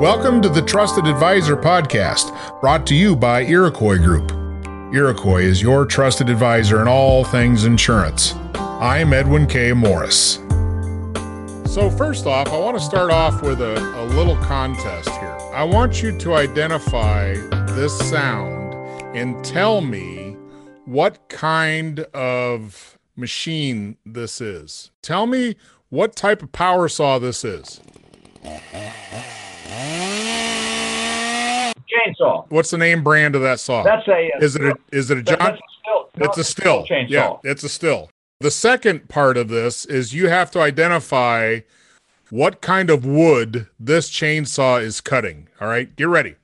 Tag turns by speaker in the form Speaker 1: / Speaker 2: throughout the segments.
Speaker 1: Welcome to the Trusted Advisor podcast, brought to you by Iroquois Group. Iroquois is your trusted advisor in all things insurance. I'm Edwin K. Morris. So, first off, I want to start off with a, a little contest here. I want you to identify this sound and tell me what kind of machine this is. Tell me what type of power saw this is.
Speaker 2: Chainsaw.
Speaker 1: What's the name brand of that saw?
Speaker 2: That's a. uh,
Speaker 1: is it a is it a John?
Speaker 2: That's a Stihl. no,
Speaker 1: It's a Stihl.
Speaker 2: chainsaw.
Speaker 1: Yeah, it's a Stihl. The second part of this is you have to identify what kind of wood this chainsaw is cutting. All right, get ready.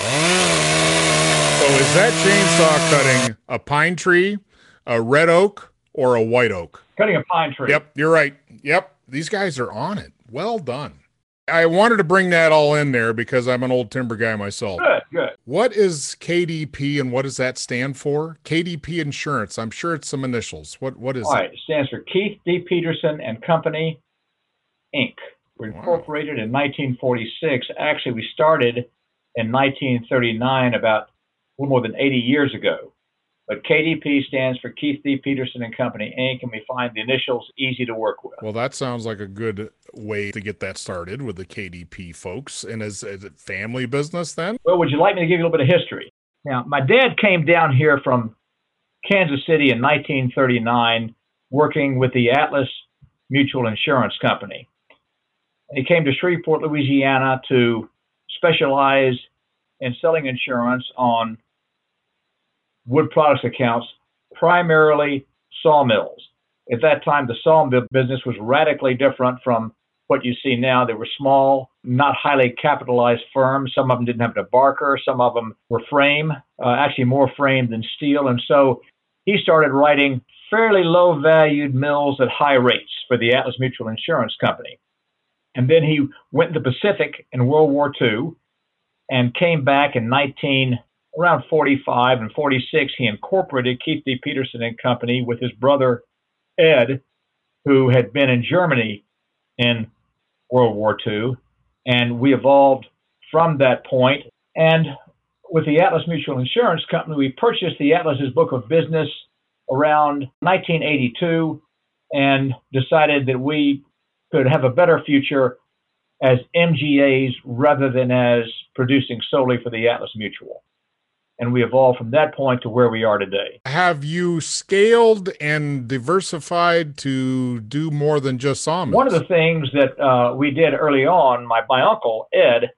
Speaker 1: So is that chainsaw cutting a pine tree, a red oak, or a white oak?
Speaker 2: Cutting a pine tree.
Speaker 1: Yep, you're right. Yep, these guys are on it. Well done. I wanted to bring that all in there because I'm an old timber guy myself.
Speaker 2: Good. Good.
Speaker 1: What is KDP and what does that stand for? KDP Insurance. I'm sure it's some initials. What what is
Speaker 2: All
Speaker 1: it?
Speaker 2: right. It stands for Keith D. Peterson and Company, Inc. We're
Speaker 1: Wow.
Speaker 2: incorporated in 1946. Actually, we started in 1939, about a little more than 80 years ago. But KDP stands for Keith D. Peterson and Company, Inc. And we find the initials easy to work with.
Speaker 1: Well, that sounds like a good way to get that started with the KDP folks. And is, is it family business then?
Speaker 2: Well, would you like me to give you a little bit of history? Now, my dad came down here from Kansas City in 1939 working with the Atlas Mutual Insurance Company. He came to Shreveport, Louisiana to specialize in selling insurance on wood products accounts, primarily sawmills. At that time, the sawmill business was radically different from what you see now. They were small, not highly capitalized firms. Some of them didn't have a barker. Some of them were frame, uh, actually more frame than steel. And so he started writing fairly low valued mills at high rates for the Atlas Mutual Insurance Company. And then he went to the Pacific in World War II and came back in 19 around 45 and 46. He incorporated Keith D. Peterson and Company with his brother Ed, who had been in Germany in World War II, and we evolved from that point. And with the Atlas Mutual Insurance Company, we purchased the Atlas's book of business around 1982 and decided that we could have a better future as MGAs rather than as producing solely for the Atlas Mutual. And we evolved from that point to where we are today.
Speaker 1: Have you scaled and diversified to do more than just sawmills?
Speaker 2: One of the things that uh, we did early on, my, my uncle, Ed,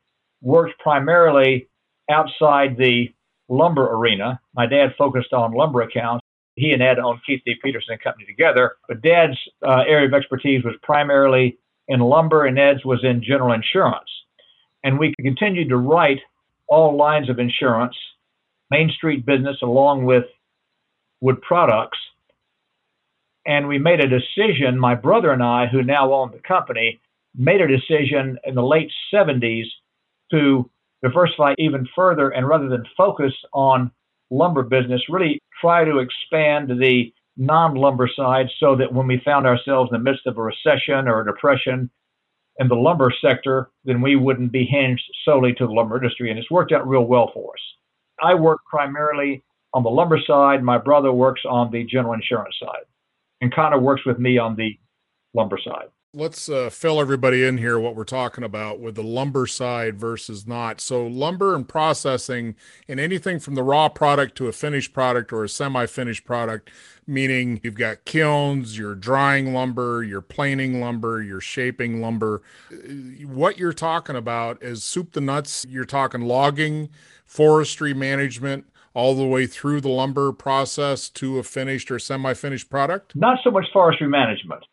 Speaker 2: worked primarily outside the lumber arena. My dad focused on lumber accounts. He and Ed owned Keith D. Peterson Company together, but Dad's uh, area of expertise was primarily in lumber, and Ed's was in general insurance. And we continued to write all lines of insurance, Main Street business, along with wood products. And we made a decision, my brother and I, who now own the company, made a decision in the late 70s to diversify even further and rather than focus on lumber business, really try to expand the non lumber side so that when we found ourselves in the midst of a recession or a depression in the lumber sector, then we wouldn't be hinged solely to the lumber industry. And it's worked out real well for us. I work primarily on the lumber side. My brother works on the general insurance side and Connor works with me on the lumber side.
Speaker 1: Let's uh, fill everybody in here what we're talking about with the lumber side versus not. So, lumber and processing, and anything from the raw product to a finished product or a semi finished product, meaning you've got kilns, you're drying lumber, you're planing lumber, you're shaping lumber. Uh, What you're talking about is soup to nuts. You're talking logging, forestry management, all the way through the lumber process to a finished or semi finished product.
Speaker 2: Not so much forestry management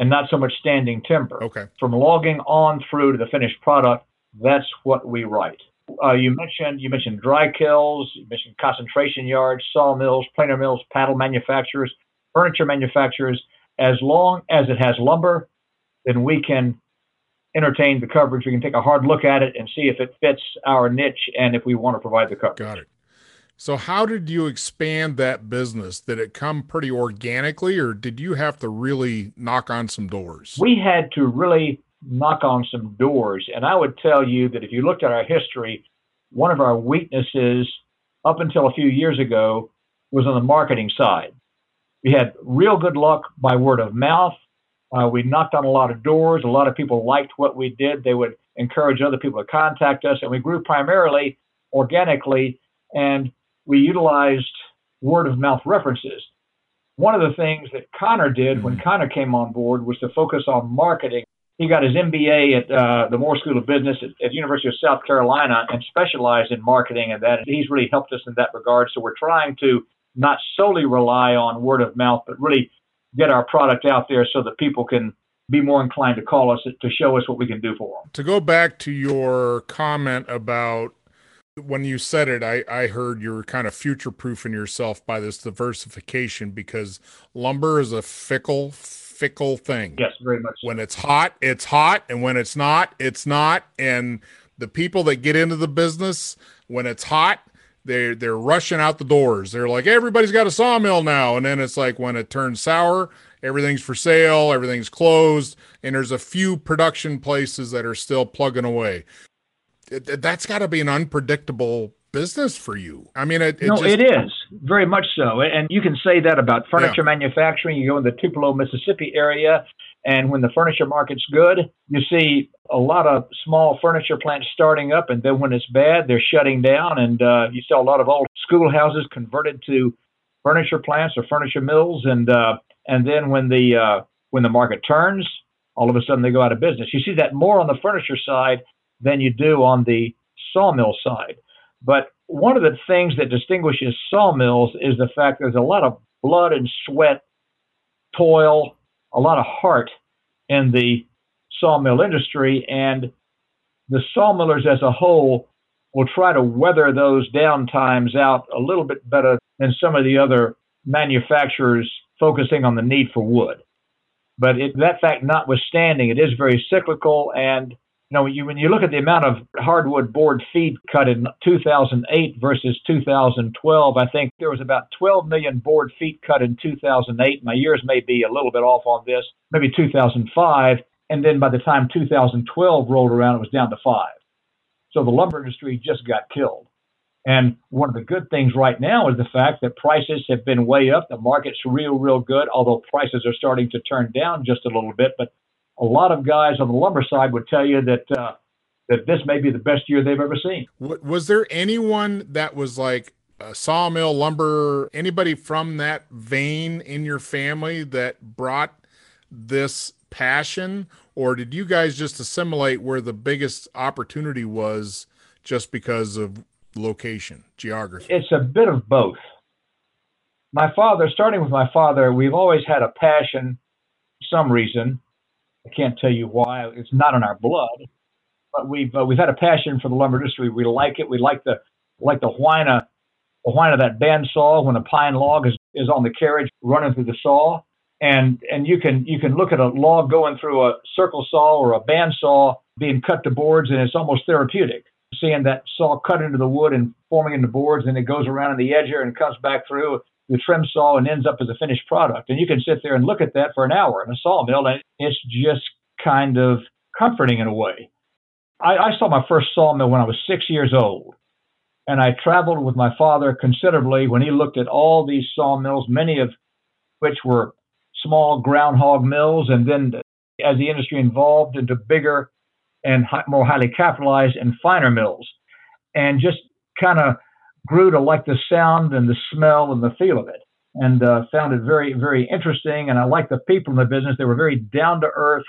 Speaker 2: and not so much standing timber.
Speaker 1: Okay.
Speaker 2: From logging on through to the finished product, that's what we write. Uh, you mentioned you mentioned dry kilns, you mentioned concentration yards, sawmills, planer mills, pallet manufacturers, furniture manufacturers. As long as it has lumber, then we can entertain the coverage. We can take a hard look at it and see if it fits our niche and if we want to provide the coverage.
Speaker 1: Got it. So, how did you expand that business? Did it come pretty organically, or did you have to really knock on some doors?
Speaker 2: We had to really knock on some doors. And I would tell you that if you looked at our history, one of our weaknesses up until a few years ago was on the marketing side. We had real good luck by word of mouth. Uh, we knocked on a lot of doors. A lot of people liked what we did. They would encourage other people to contact us, and we grew primarily organically. And we utilized word of mouth references. One of the things that Connor did when mm-hmm. Connor came on board was to focus on marketing. He got his MBA at uh, the Moore School of Business at, at University of South Carolina and specialized in marketing and that. And he's really helped us in that regard. So we're trying to not solely rely on word of mouth, but really get our product out there so that people can be more inclined to call us to show us what we can do for them.
Speaker 1: To go back to your comment about when you said it, I, I heard you were kind of future proofing yourself by this diversification because lumber is a fickle, fickle thing.
Speaker 2: Yes, very much.
Speaker 1: So. When it's hot, it's hot. And when it's not, it's not. And the people that get into the business, when it's hot, they're they're rushing out the doors. They're like, everybody's got a sawmill now. And then it's like when it turns sour, everything's for sale, everything's closed, and there's a few production places that are still plugging away that's got to be an unpredictable business for you. I mean, it,
Speaker 2: it no, just... it is very much so, and you can say that about furniture yeah. manufacturing. You go in the Tupelo, Mississippi area, and when the furniture market's good, you see a lot of small furniture plants starting up, and then when it's bad, they're shutting down, and uh, you see a lot of old schoolhouses converted to furniture plants or furniture mills, and uh, and then when the uh, when the market turns, all of a sudden they go out of business. You see that more on the furniture side than you do on the sawmill side. But one of the things that distinguishes sawmills is the fact there's a lot of blood and sweat, toil, a lot of heart in the sawmill industry, and the sawmillers as a whole will try to weather those down times out a little bit better than some of the other manufacturers focusing on the need for wood. But it, that fact notwithstanding, it is very cyclical, and you know, you, when you look at the amount of hardwood board feet cut in 2008 versus 2012, I think there was about 12 million board feet cut in 2008. My years may be a little bit off on this, maybe 2005. And then by the time 2012 rolled around, it was down to five. So the lumber industry just got killed. And one of the good things right now is the fact that prices have been way up. The market's real, real good, although prices are starting to turn down just a little bit. But a lot of guys on the lumber side would tell you that uh, that this may be the best year they've ever seen.
Speaker 1: Was there anyone that was like a sawmill lumber? Anybody from that vein in your family that brought this passion, or did you guys just assimilate where the biggest opportunity was just because of location, geography?
Speaker 2: It's a bit of both. My father, starting with my father, we've always had a passion, some reason, I can't tell you why. It's not in our blood, but we've uh, we've had a passion for the lumber industry. We like it. We like the like the whine of the whine of that bandsaw when a pine log is, is on the carriage running through the saw. And and you can you can look at a log going through a circle saw or a bandsaw being cut to boards, and it's almost therapeutic seeing that saw cut into the wood and forming into boards, and it goes around in the edger and comes back through the trim saw and ends up as a finished product. And you can sit there and look at that for an hour in a sawmill, and it's just kind of comforting in a way. I, I saw my first sawmill when I was six years old, and I traveled with my father considerably when he looked at all these sawmills, many of which were small groundhog mills, and then as the industry evolved into bigger and more highly capitalized and finer mills, and just kind of grew to like the sound and the smell and the feel of it and uh, found it very, very interesting. And I liked the people in the business. They were very down to earth,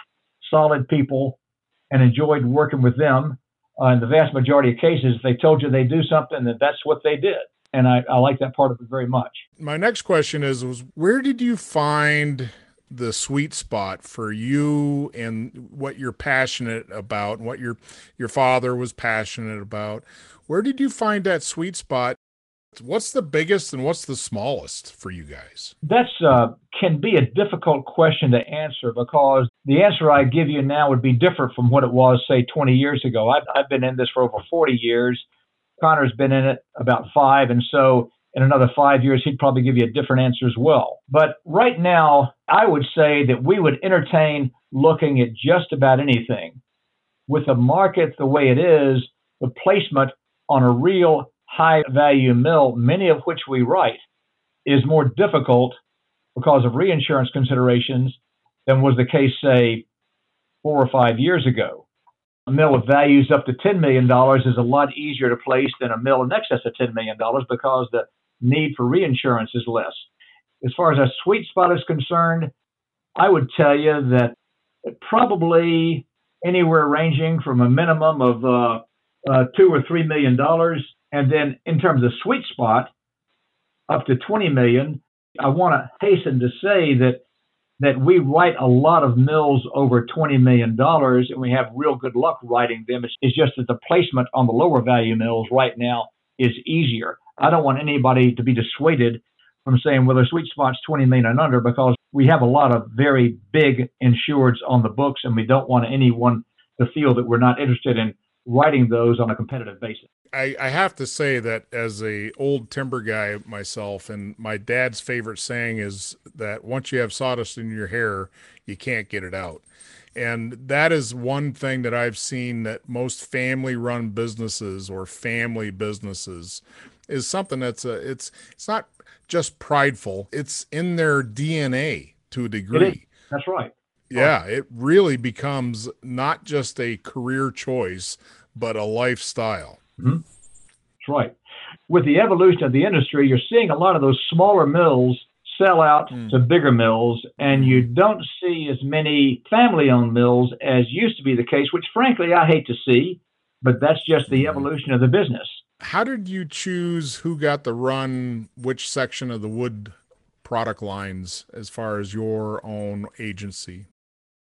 Speaker 2: solid people and enjoyed working with them. Uh, in the vast majority of cases, if they told you they do something, that that's what they did. And I, I like that part of it very much.
Speaker 1: My next question is, was where did you find the sweet spot for you and what you're passionate about and what your your father was passionate about where did you find that sweet spot? What's the biggest and what's the smallest for you guys?
Speaker 2: That's uh, can be a difficult question to answer because the answer I give you now would be different from what it was, say, 20 years ago. I've, I've been in this for over 40 years. Connor's been in it about five, and so in another five years, he'd probably give you a different answer as well. But right now, I would say that we would entertain looking at just about anything. With the market the way it is, the placement on a real high value mill, many of which we write, is more difficult because of reinsurance considerations than was the case, say, four or five years ago. A mill with values up to $10 million is a lot easier to place than a mill in excess of $10 million because the need for reinsurance is less. As far as a sweet spot is concerned, I would tell you that probably anywhere ranging from a minimum of uh, uh, two or three million dollars, and then in terms of sweet spot, up to 20 million. I want to hasten to say that that we write a lot of mills over $20 million and we have real good luck writing them. It's, it's, just that the placement on the lower value mills right now is easier. I don't want anybody to be dissuaded from saying, well, their sweet spot's 20 million and under because we have a lot of very big insureds on the books and we don't want anyone to feel that we're not interested in writing those on a competitive basis.
Speaker 1: I, I have to say that as a old timber guy myself, and my dad's favorite saying is that once you have sawdust in your hair, you can't get it out. And that is one thing that I've seen that most family run businesses or family businesses is something that's a, it's it's not just prideful, it's in their DNA to a degree.
Speaker 2: That's right.
Speaker 1: Yeah, it really becomes not just a career choice, but a lifestyle.
Speaker 2: Mm-hmm. That's right. With the evolution of the industry, you're seeing a lot of those smaller mills sell out mm. to bigger mills, and you don't see as many family owned mills as used to be the case, which frankly I hate to see, but that's just the mm-hmm. evolution of the business.
Speaker 1: How did you choose who got the run, which section of the wood product lines as far as your own agency?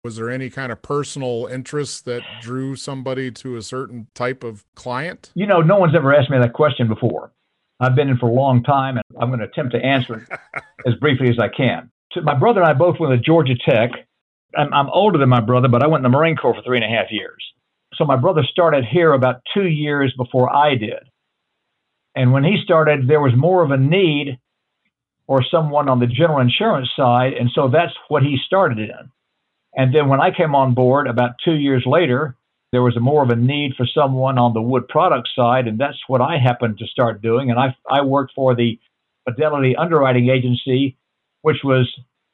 Speaker 1: Was there any kind of personal interest that drew somebody to a certain type of client?
Speaker 2: You know, no one's ever asked me that question before. I've been in for a long time, and I'm going to attempt to answer it as briefly as I can. So my brother and I both went to Georgia Tech. I'm, I'm older than my brother, but I went in the Marine Corps for three and a half years. So my brother started here about two years before I did. And when he started, there was more of a need for someone on the general insurance side. And so that's what he started in. And then when I came on board about two years later, there was a more of a need for someone on the wood product side, and that's what I happened to start doing. And I, I worked for the Fidelity Underwriting Agency, which was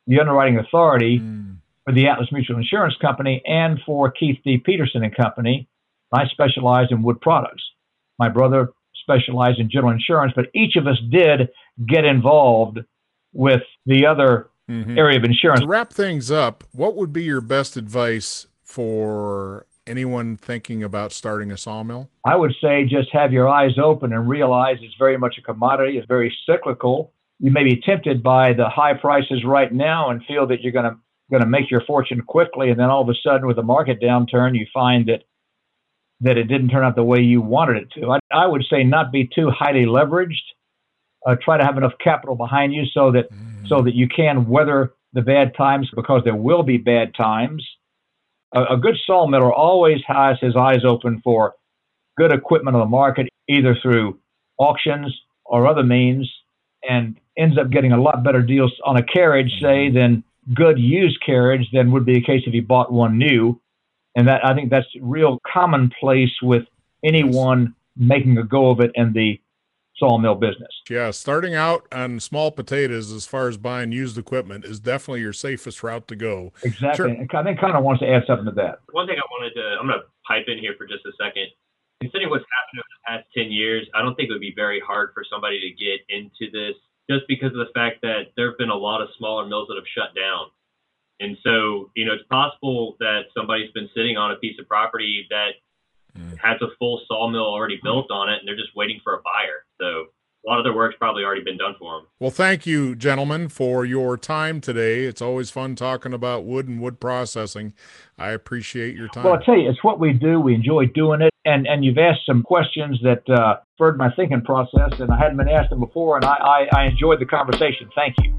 Speaker 2: the underwriting authority mm. for the Atlas Mutual Insurance Company and for Keith D. Peterson and Company. I specialized in wood products. My brother specialized in general insurance, but each of us did get involved with the other mm-hmm. area of insurance.
Speaker 1: To wrap things up, what would be your best advice for anyone thinking about starting a sawmill?
Speaker 2: I would say just have your eyes open and realize it's very much a commodity, it's very cyclical. You may be tempted by the high prices right now and feel that you're going to going to make your fortune quickly and then all of a sudden with a market downturn you find that that it didn't turn out the way you wanted it to. I, I would say not be too highly leveraged. Uh, try to have enough capital behind you so that mm so that you can weather the bad times because there will be bad times. A, a good sawmiller always has his eyes open for good equipment on the market, either through auctions or other means, and ends up getting a lot better deals on a carriage, say, than good used carriage than would be the case if he bought one new. And that I think that's real commonplace with anyone making a go of it in the sawmill business.
Speaker 1: Yeah, starting out on small potatoes as far as buying used equipment is definitely your safest route to go.
Speaker 2: Exactly. Sure. I think Connor wants to add something to that.
Speaker 3: One thing I wanted to, I'm going to pipe in here for just a second. Considering what's happened over the past 10 years, I don't think it would be very hard for somebody to get into this just because of the fact that there have been a lot of smaller mills that have shut down. And so, you know, it's possible that somebody's been sitting on a piece of property that mm. has a full sawmill already built on it, and they're just waiting for a buyer. So a lot of their work's probably already been done for them.
Speaker 1: Well, thank you, gentlemen, for your time today. It's always fun talking about wood and wood processing. I appreciate your time.
Speaker 2: Well, I tell you, it's what we do. We enjoy doing it, and and you've asked some questions that uh, spurred my thinking process, and I hadn't been asked them before, and I, I, I enjoyed the conversation. Thank you.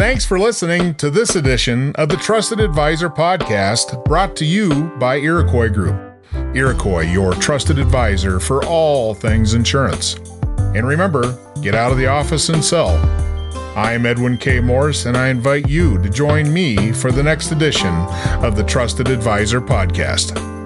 Speaker 1: Thanks for listening to this edition of the Trusted Advisor podcast, brought to you by Iroquois Group. Iroquois, your trusted advisor for all things insurance. And remember, get out of the office and sell. I'm Edwin K. Morris, and I invite you to join me for the next edition of the Trusted Advisor Podcast.